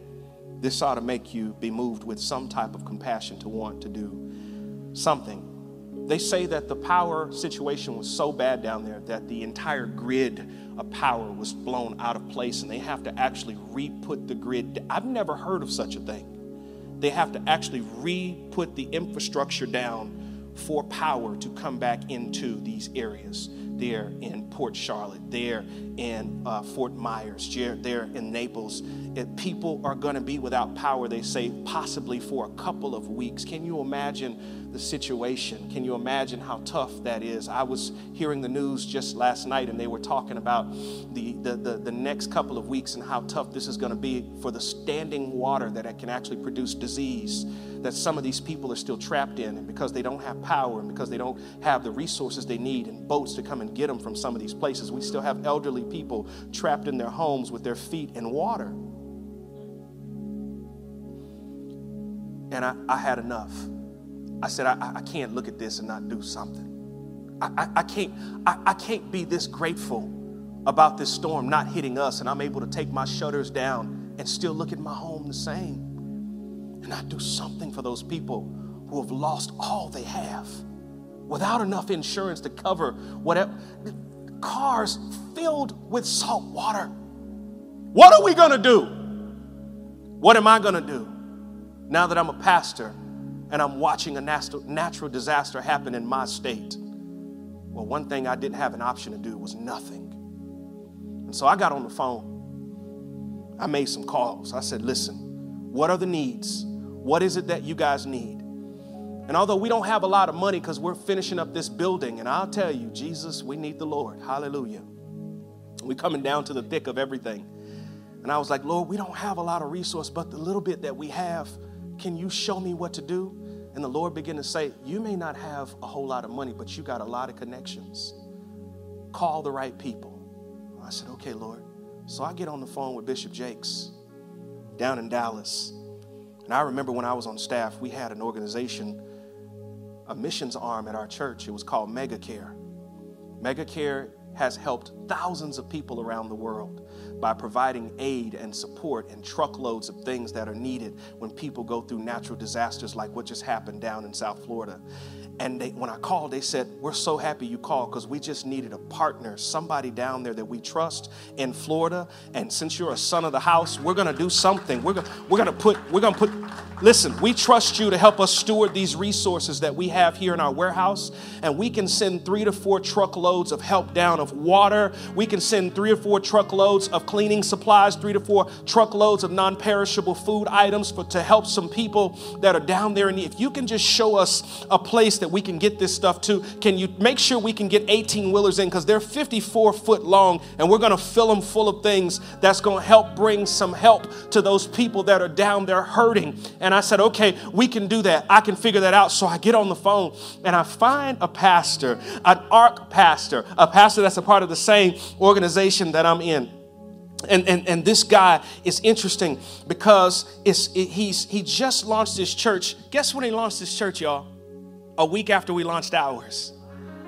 This ought to make you be moved with some type of compassion to want to do something they say that the power situation was so bad down there that the entire grid of power was blown out of place and they have to actually re put the grid. I've never heard of such a thing. They have to actually re put the infrastructure down for power to come back into these areas. There in Port Charlotte, there in uh, Fort Myers, there in Naples. If people are going to be without power, they say possibly for a couple of weeks. Can you imagine the situation. Can you imagine how tough that is? I was hearing the news just last night and they were talking about the, the, the, the next couple of weeks and how tough this is going to be for the standing water that can actually produce disease that some of these people are still trapped in. And because they don't have power and because they don't have the resources they need and boats to come and get them from some of these places, we still have elderly people trapped in their homes with their feet in water. And I, I had enough. I said, I, I can't look at this and not do something. I, I, I can't, I, I can't be this grateful about this storm not hitting us and I'm able to take my shutters down and still look at my home the same and not do something for those people who have lost all they have without enough insurance to cover whatever. Cars filled with salt water. What are we going to do? What am I going to do now that I'm a pastor and I'm watching a natural disaster happen in my state. Well, one thing I didn't have an option to do was nothing. And so I got on the phone. I made some calls. I said, listen, what are the needs? What is it that you guys need? And although we don't have a lot of money because we're finishing up this building, and I'll tell you, Jesus, we need the Lord. Hallelujah. We're coming down to the thick of everything. And I was like, Lord, we don't have a lot of resource, but the little bit that we have, can you show me what to do? And the Lord began to say, You may not have a whole lot of money, but you got a lot of connections. Call the right people. I said, Okay, Lord. So I get on the phone with Bishop Jakes down in Dallas. And I remember when I was on staff, we had an organization, a missions arm at our church. It was called MegaCare. MegaCare has helped thousands of people around the world by providing aid and support and truckloads of things that are needed when people go through natural disasters like what just happened down in South Florida. And they, when I called, they said, We're so happy you called because we just needed a partner, somebody down there that we trust in Florida. And since you're a son of the house, we're going to do something. We're going we're gonna put, we're going to put, listen, we trust you to help us steward these resources that we have here in our warehouse. And we can send three to four truckloads of help down of water. We can send three or four truckloads of cleaning supplies, three to four truckloads of non perishable food items for, to help some people that are down there. And if you can just show us a place that we can get this stuff to. Can you make sure we can get 18 wheelers in? Because they're 54 foot long and we're going to fill them full of things that's going to help bring some help to those people that are down there hurting. And I said, okay, we can do that. I can figure that out. So I get on the phone and I find a pastor, an ARC pastor, a pastor that's a part of the same organization that I'm in. And, and, and this guy is interesting because it's, it, he's, he just launched his church. Guess when he launched his church, y'all? a week after we launched ours.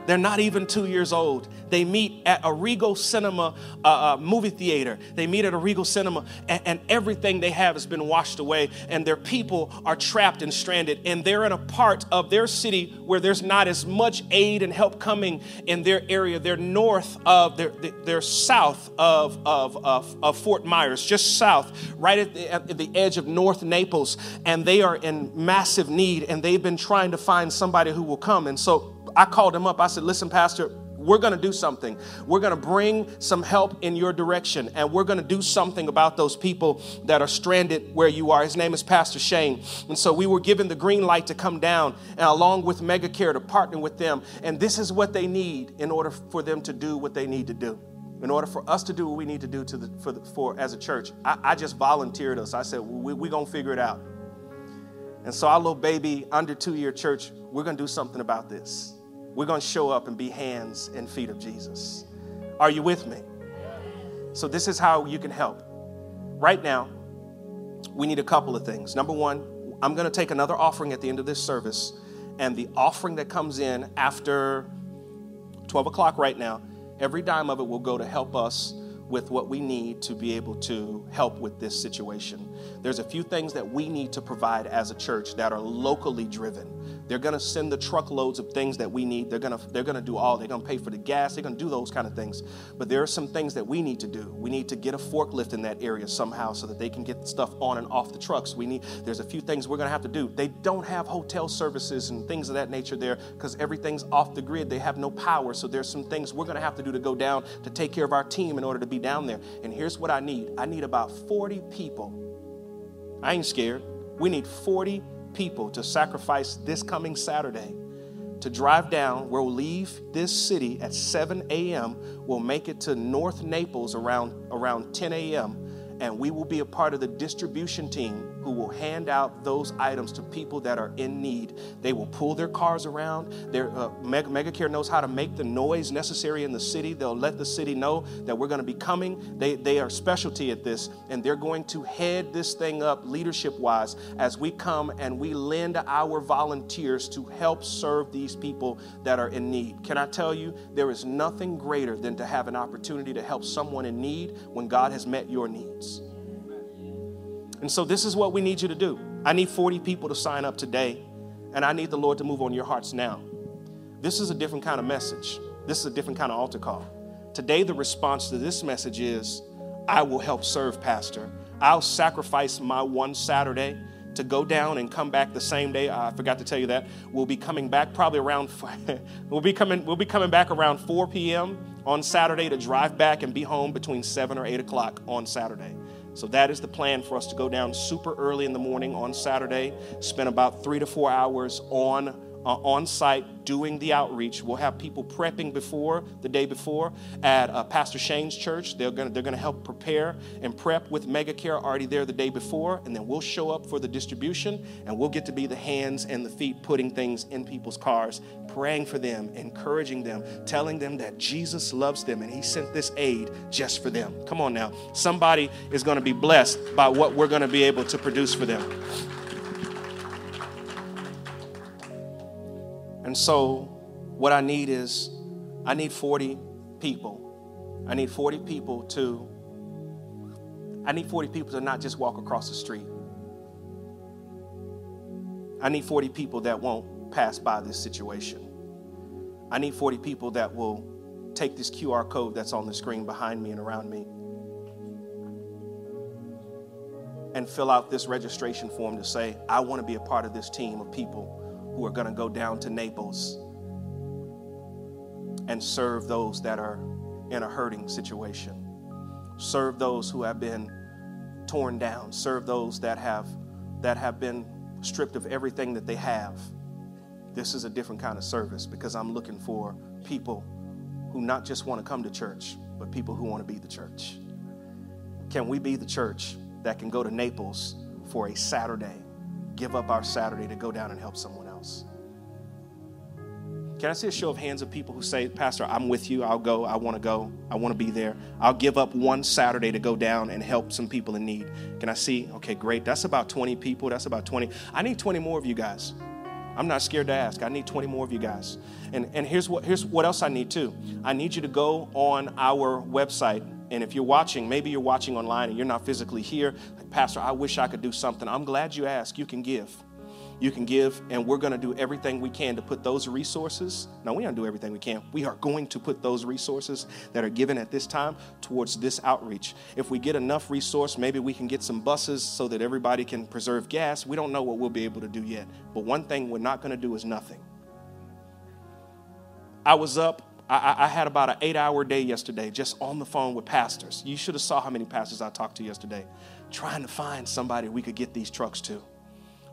They're not even two years old. They meet at a Regal Cinema uh, uh, movie theater. They meet at a Regal Cinema, and, and, everything they have has been washed away, and their people are trapped and stranded. And they're in a part of their city where there's not as much aid and help coming in their area. They're north of, they're, they're south of, of, of, of Fort Myers, just south, right at the, at the edge of North Naples. And they are in massive need, and they've been trying to find somebody who will come. And so I called him up. I said, Listen, Pastor, we're going to do something. We're going to bring some help in your direction, and we're going to do something about those people that are stranded where you are. His name is Pastor Shane. And so we were given the green light to come down, and along with Megacare to partner with them. And this is what they need in order for them to do what they need to do. In order for us to do what we need to do to the, for, the, for as a church, I, I just volunteered us. I said, We're we going to figure it out. And so, our little baby, under two year church, we're going to do something about this. We're going to show up and be hands and feet of Jesus. Are you with me? So, this is how you can help. Right now, we need a couple of things. Number one, I'm going to take another offering at the end of this service, and the offering that comes in after 12 o'clock right now, every dime of it will go to help us with what we need to be able to help with this situation. There's a few things that we need to provide as a church that are locally driven. They're going to send the truckloads of things that we need. They're going to they're going to do all. They're going to pay for the gas. They're going to do those kind of things. But there are some things that we need to do. We need to get a forklift in that area somehow so that they can get stuff on and off the trucks. We need there's a few things we're going to have to do. They don't have hotel services and things of that nature there because everything's off the grid. They have no power. So there's some things we're going to have to do to go down to take care of our team in order to be down there. And here's what I need. I need about 40 people. I ain't scared. We need 40 people to sacrifice this coming Saturday to drive down. We'll leave this city at 7 a.m. We'll make it to North Naples around, around 10 a.m and we will be a part of the distribution team who will hand out those items to people that are in need. They will pull their cars around. Their uh, Mega, Megacare knows how to make the noise necessary in the city. They'll let the city know that we're going to be coming. They, they are specialty at this, and they're going to head this thing up leadership wise as we come and we lend our volunteers to help serve these people that are in need. Can I tell you, there is nothing greater than to have an opportunity to help someone in need when God has met your needs. And so, this is what we need you to do. I need 40 people to sign up today, and I need the Lord to move on your hearts now. This is a different kind of message. This is a different kind of altar call. Today, the response to this message is I will help serve, Pastor. I'll sacrifice my one Saturday to go down and come back the same day. Ah, I forgot to tell you that. We'll be coming back probably around (laughs) we'll be coming we'll be coming back around 4 p.m. on Saturday to drive back and be home between 7 or 8 o'clock on Saturday. So that is the plan for us to go down super early in the morning on Saturday, spend about three to four hours on uh, on site doing the outreach. We'll have people prepping before the day before at uh, Pastor Shane's church. They're gonna they're gonna help prepare and prep with Megacare already there the day before, and then we'll show up for the distribution and we'll get to be the hands and the feet putting things in people's cars, praying for them, encouraging them, telling them that Jesus loves them and He sent this aid just for them. Come on now. Somebody is to be blessed by what we're to be able to produce for them. And so, what I need is, I need 40 people. I need 40 people to, I need 40 people to not just walk across the street. I need 40 people that won't pass by this situation. I need 40 people that will take this QR code that's on the screen behind me and around me and fill out this registration form to say, I want to be a part of this team of people who are going to go down to Naples and serve those that are in a hurting situation. Serve those who have been torn down. Serve those that have that have been stripped of everything that they have. This is a different kind of service because I'm looking for people who not just want to come to church, but people who want to be the church. Can we be the church that can go to Naples for a Saturday, give up our Saturday to go down and help someone else? Can I see a show of hands of people who say, Pastor, I'm with you. I'll go. I want to go. I want to be there. I'll give up one Saturday to go down and help some people in need. Can I see? Okay, great. That's about 20 people. That's about 20. I need 20 more of you guys. I'm not scared to ask. I need 20 more of you guys. And, and here's, what, here's what else I need too. I need you to go on our website. And if you're watching, maybe you're watching online and you're not physically here, Pastor, I wish I could do something. I'm glad you asked. You can give you can give, and we're going to do everything we can to put those resources. Now, we don't do everything we can. We are going to put those resources that are given at this time towards this outreach. If we get enough resource, maybe we can get some buses so that everybody can preserve gas. We don't know what we'll be able to do yet. But one thing we're not going to do is nothing. I was up I, I, had about an eight hour day yesterday just on the phone with pastors. You should have saw how many pastors I talked to yesterday, trying to find somebody we could get these trucks to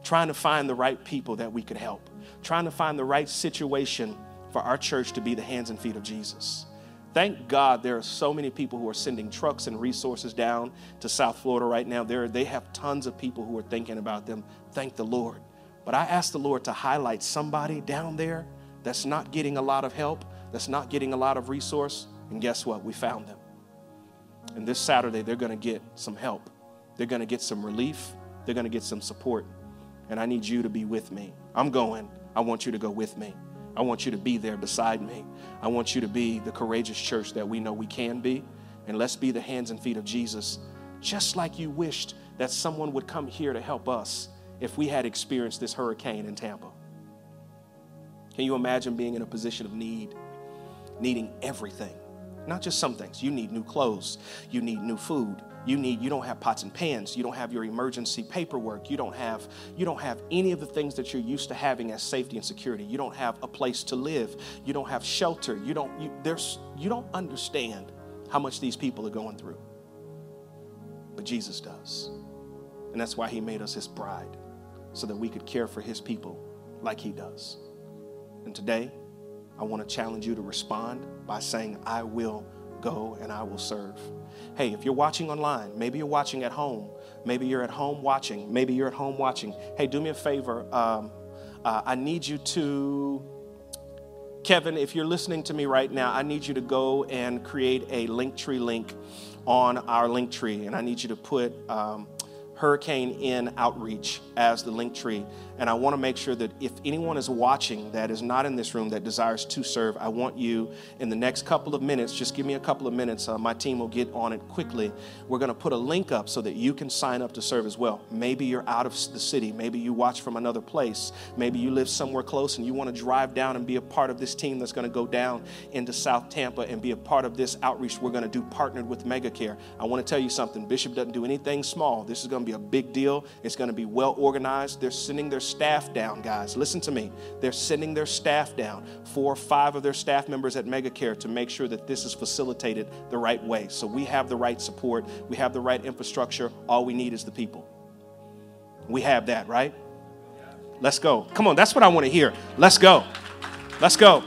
trying to find the right people that we could help, trying to find the right situation for our church to be the hands and feet of Jesus. Thank God there are so many people who are sending trucks and resources down to South Florida right now. There, they have tons of people who are thinking about them. Thank the Lord. But I ask the Lord to highlight somebody down there that's not getting a lot of help, that's not getting a lot of resource. And guess what? We found them. And this Saturday, they're going to get some help. They're going to get some relief. They're going to get some support and I need you to be with me. I'm going. I want you to go with me. I want you to be there beside me. I want you to be the courageous church that we know we can be. And let's be the hands and feet of Jesus, just like you wished that someone would come here to help us if we had experienced this hurricane in Tampa. Can you imagine being in a position of need, needing everything? Not just some things. You need new clothes, you need new food, you need you don't have pots and pans. You don't have your emergency paperwork. You don't have you don't have any of the things that you're used to having as safety and security. You don't have a place to live. You don't have shelter. You don't you, there's you don't understand how much these people are going through. But jesus does. And that's why he made us his bride so that we could care for his people like he does. And today, I want to challenge you to respond by saying, I will go and I will serve. Hey, if you're watching online, maybe you're watching at home, maybe you're at home watching, maybe you're at home watching. Hey, do me a favor. Um, uh, I need you to, Kevin, if you're listening to me right now, I need you to go and create a Linktree link on our Linktree, and I need you to put um, Hurricane Ian Outreach as the Linktree. And I want to make sure that if anyone is watching that is not in this room that desires to serve, I want you in the next couple of minutes, just give me a couple of minutes. Uh, my team will get on it quickly. We're going to put a link up so that you can sign up to serve as well. Maybe you're out of the city. Maybe you watch from another place. Maybe you live somewhere close and you want to drive down and be a part of this team that's going to go down into South Tampa and be a part of this outreach we're going to do partnered with MegaCare. I want to tell you something. Bishop doesn't do anything small. This is going to be a big deal. It's going to be well organized. They're sending their staff down, guys. Listen to me. They're sending their staff down, four or five of their staff members at MegaCare, to make sure that this is facilitated the right way. So we have the right support, we have the right infrastructure. All we need is the people. We have that, right? Let's go. Come on, that's what I want to hear. Let's go. Let's go.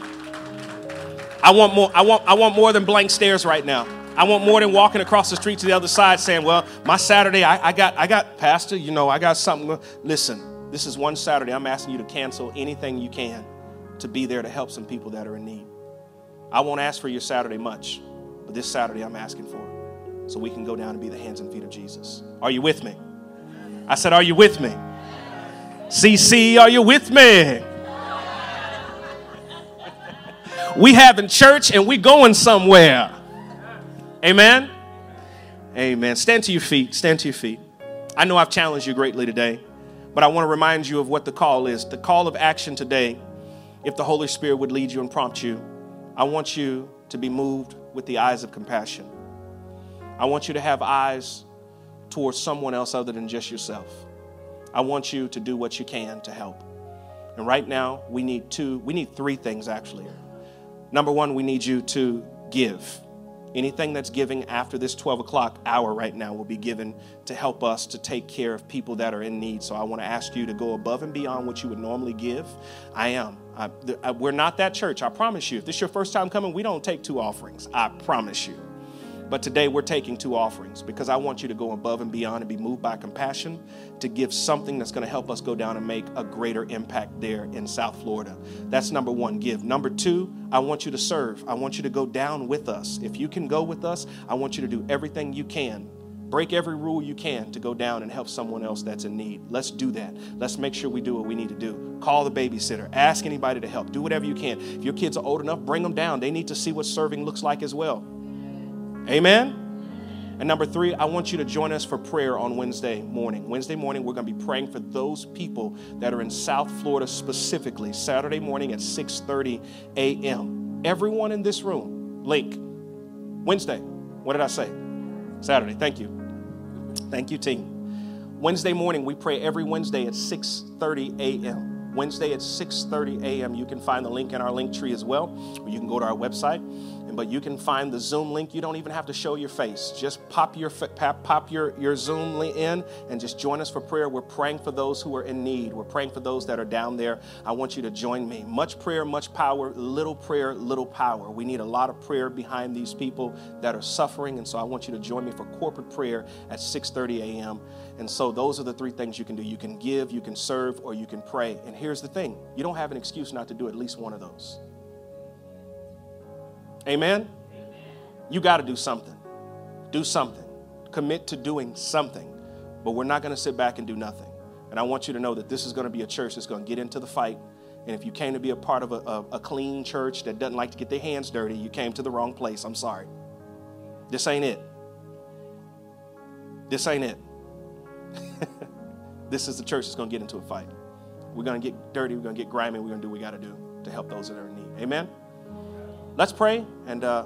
I want more. I want I want more than blank stares right now. I want more than walking across the street to the other side saying, "Well, my Saturday, I, I got, I got, Pastor, you know, I got something." Listen, this is one Saturday. I'm asking you to cancel anything you can to be there to help some people that are in need. I won't ask for your Saturday much, but this Saturday I'm asking for so we can go down and be the hands and feet of Jesus. Are you with me? I said, Are you with me? CC, are you with me? we having church and we going somewhere. Amen. Amen. Stand to your feet. Stand to your feet. I know I've challenged you greatly today. But I want to remind you of what the call is. The call of action today, if the Holy Spirit would lead you and prompt you, I want you to be moved with the eyes of compassion. I want you to have eyes towards someone else other than just yourself. I want you to do what you can to help. And right now, we need two, we need three things actually. Number one, we need you to give. Anything that's giving after this 12 o'clock hour right now will be given to help us to take care of people that are in need. So I want to ask you to go above and beyond what you would normally give. I am. I, I, we're not that church, I promise you. If this is your first time coming, we don't take two offerings. I promise you. But today we're taking two offerings because I want you to go above and beyond and be moved by compassion to give something that's going to help us go down and make a greater impact there in South Florida. That's number one, give. Number two, I want you to serve. I want you to go down with us. If you can go with us, I want you to do everything you can break every rule you can to go down and help someone else that's in need. Let's do that. Let's make sure we do what we need to do. Call the babysitter, ask anybody to help, do whatever you can. If your kids are old enough, bring them down. They need to see what serving looks like as well. Amen? And number three, I want you to join us for prayer on Wednesday morning. Wednesday morning, we're going to be praying for those people that are in South Florida specifically. Saturday morning at 6:30 a.m. Everyone in this room, link. Wednesday. What did I say? Saturday. Thank you. Thank you, team. Wednesday morning, we pray every Wednesday at 6:30 a.m. Wednesday at 6:30 a.m. You can find the link in our link tree as well, or you can go to our website but you can find the Zoom link. You don't even have to show your face. Just pop your pop your, your Zoom link in and just join us for prayer. We're praying for those who are in need. We're praying for those that are down there. I want you to join me. Much prayer, much power. Little prayer, little power. We need a lot of prayer behind these people that are suffering, and so I want you to join me for corporate prayer at 6:30 a.m. And so those are the three things you can do. You can give, you can serve, or you can pray. And here's the thing: you don't have an excuse not to do at least one of those. Amen? You got to do something. Do something. Commit to doing something. But we're not going to sit back and do nothing. And I want you to know that this is going to be a church that's going to get into the fight. And if you came to be a part of a, a, a clean church that doesn't like to get their hands dirty, you came to the wrong place. I'm sorry. This ain't it. This ain't it. (laughs) this is the church that's going to get into a fight. We're going to get dirty. We're going to get grimy. We're going to do what we got to do to help those that are in need. Amen? Let's pray and uh,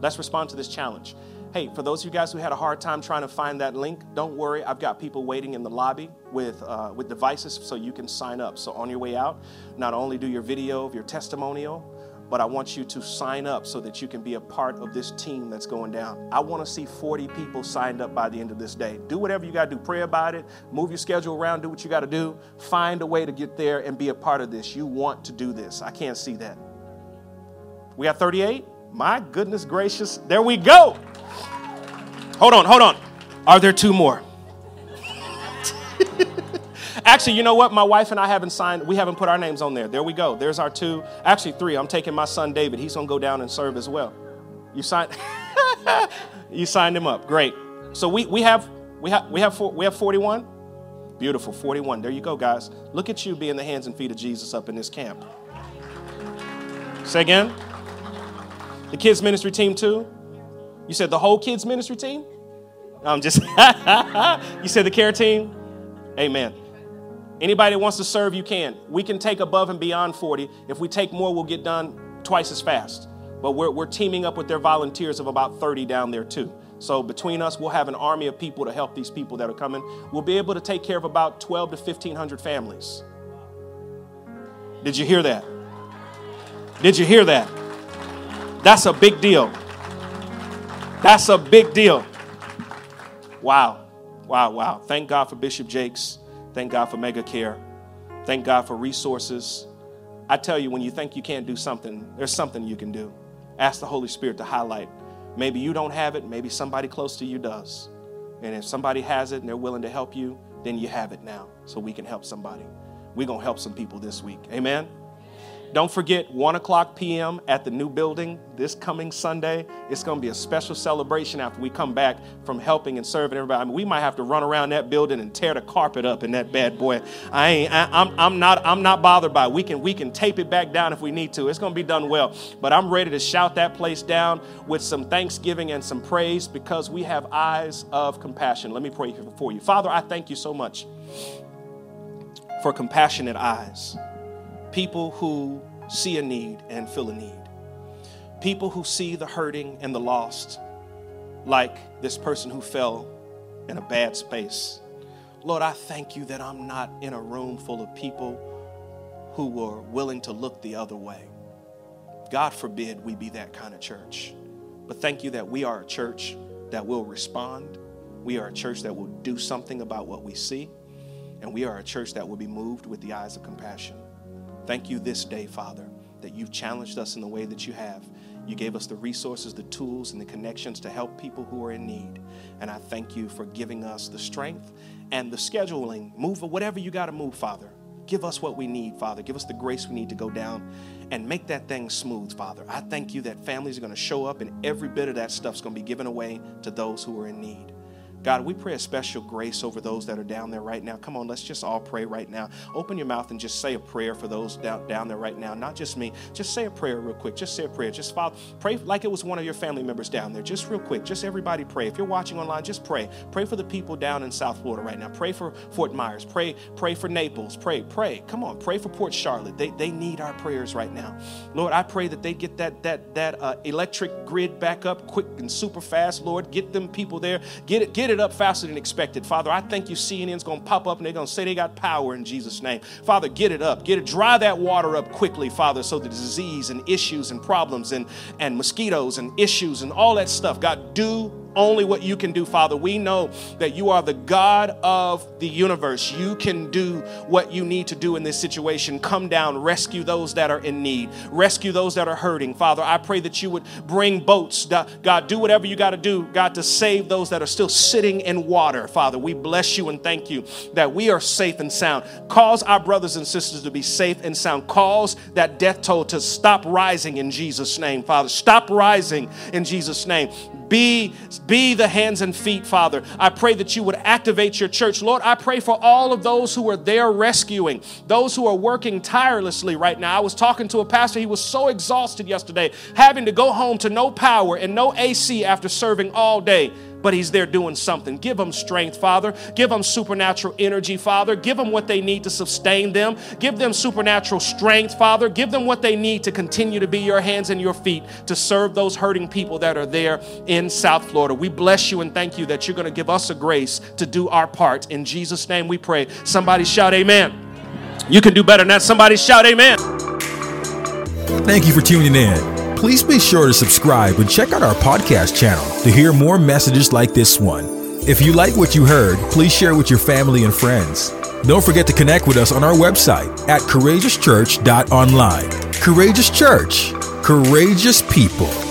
let's respond to this challenge. Hey, for those of you guys who had a hard time trying to find that link, don't worry. I've got people waiting in the lobby with, uh, with devices so you can sign up. So on your way out, not only do your video of your testimonial, but I want you to sign up so that you can be a part of this team that's going down. I want to see 40 people signed up by the end of this day. Do whatever you got to do. Pray about it. Move your schedule around. Do what you got to do. Find a way to get there and be a part of this. You want to do this. I can't see that. We got 38? My goodness gracious. There we go. Hold on, hold on. Are there two more? (laughs) Actually, you know what? My wife and I haven't signed, we haven't put our names on there. There we go. There's our two. Actually, three. I'm taking my son David. He's going to go down and serve as well. You signed (laughs) You signed him up. Great. So we, we have we have we have we have 41. Beautiful. 41. There you go, guys. Look at you being the hands and feet of Jesus up in this camp. Say again. The kids ministry team too? You said the whole kids ministry team? I'm just (laughs) You said the care team? Amen. Anybody that wants to serve, you can. We can take above and beyond 40. If we take more, we'll get done twice as fast. But we're, we're teaming up with their volunteers of about 30 down there, too. So between us, we'll have an army of people to help these people that are coming. We'll be able to take care of about 12 to 1,500 families. Did you hear that? Did you hear that? That's a big deal. That's a big deal. Wow. Wow, wow. Thank God for Bishop Jakes. Thank God for Mega Care. Thank God for resources. I tell you, when you think you can't do something, there's something you can do. Ask the Holy Spirit to highlight. Maybe you don't have it, maybe somebody close to you does. And if somebody has it and they're willing to help you, then you have it now so we can help somebody. We're going to help some people this week. Amen. Don't forget, 1 o'clock p.m. at the new building this coming Sunday. It's going to be a special celebration after we come back from helping and serving everybody. I mean, we might have to run around that building and tear the carpet up in that bad boy. I ain't, I, I'm, I'm, not, I'm not bothered by it. We can, we can tape it back down if we need to. It's going to be done well. But I'm ready to shout that place down with some thanksgiving and some praise because we have eyes of compassion. Let me pray for you. Father, I thank you so much for compassionate eyes people who see a need and feel a need, people who see the hurting and the lost, like this person who fell in a bad space. Lord, I thank you that I'm not in a room full of people who were willing to look the other way. God forbid we be that kind of church. But thank you that we are a church that will respond. We are a church that will do something about what we see. And we are a church that will be moved with the eyes of compassion. Thank you this day, Father, that you've challenged us in the way that you have. You gave us the resources, the tools, and the connections to help people who are in need. And I thank you for giving us the strength and the scheduling. Move whatever you got to move, Father. Give us what we need, Father. Give us the grace we need to go down and make that thing smooth, Father. I thank you that families are going to show up and every bit of that stuff's going to be given away to those who are in need. God, we pray a special grace over those that are down there right now. Come on, let's just all pray right now. Open your mouth and just say a prayer for those down, down there right now. Not just me. Just say a prayer real quick. Just say a prayer. Just follow, pray like it was one of your family members down there. Just real quick. Just everybody pray. If you're watching online, just pray. Pray for the people down in South Florida right now. Pray for Fort Myers. Pray, pray for Naples. Pray, pray. Come on, pray for Port Charlotte. They, they need our prayers right now. Lord, I pray that they get that that that uh, electric grid back up quick and super fast. Lord, get them people there. Get it get it up faster than expected expected. Father, I think you CNN's going to pop up and they're going to say they got power in Jesus' name. Father, get it up. Get it, dry that water up quickly, Father, so the disease and issues and problems and, and mosquitoes and issues and all that stuff, God, do only what you can do, Father. We know that you are the God of the universe. You can do what you need to do in this situation. Come down, rescue those that are in need, rescue those that are hurting. Father, I pray that you would bring boats. God, do whatever you got to do, God, to save those that are still sitting in water. Father, we bless you and thank you that we are safe and sound. Cause our brothers and sisters to be safe and sound. Cause that death toll to stop rising in Jesus' name, Father. Stop rising in Jesus' name. Be, be the hands and feet, Father. I pray that you would activate your church. Lord, I pray for all of those who are there rescuing, those who are working tirelessly right now. I was talking to a pastor, he was so exhausted yesterday, having to go home to no power and no AC after serving all day but He's there doing something. Give them strength, Father. Give them supernatural energy, Father. Give them what they need to sustain them. Give them supernatural strength, Father. Give them what they need to continue to be your hands and your feet to serve those hurting people that are there in South Florida. We bless you and thank you that you're going to give us a grace to do our part. In Jesus' name we pray. Somebody shout, Amen. You can do better than that. Somebody shout, Amen. Thank you for tuning in. Please be sure to subscribe and check out our podcast channel to hear more messages like this one. If you like what you heard, please share with your family and friends. Don't forget to connect with us on our website at courageouschurch.online. Courageous Church, courageous people.